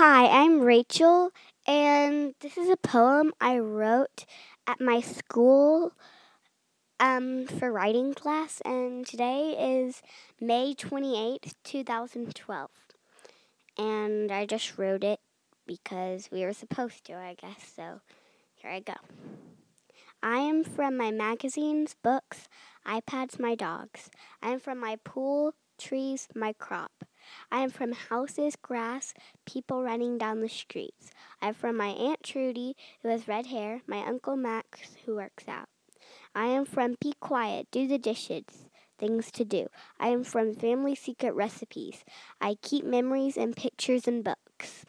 Hi, I'm Rachel, and this is a poem I wrote at my school um, for writing class, and today is May 28th, 2012. And I just wrote it because we were supposed to, I guess, so here I go. I am from my magazines, books, iPads, my dogs. I am from my pool, trees, my crop. I am from houses, grass, people running down the streets. I am from my Aunt Trudy, who has red hair, my Uncle Max, who works out. I am from Be Quiet, Do the Dishes, Things to Do. I am from Family Secret Recipes. I keep memories and pictures and books.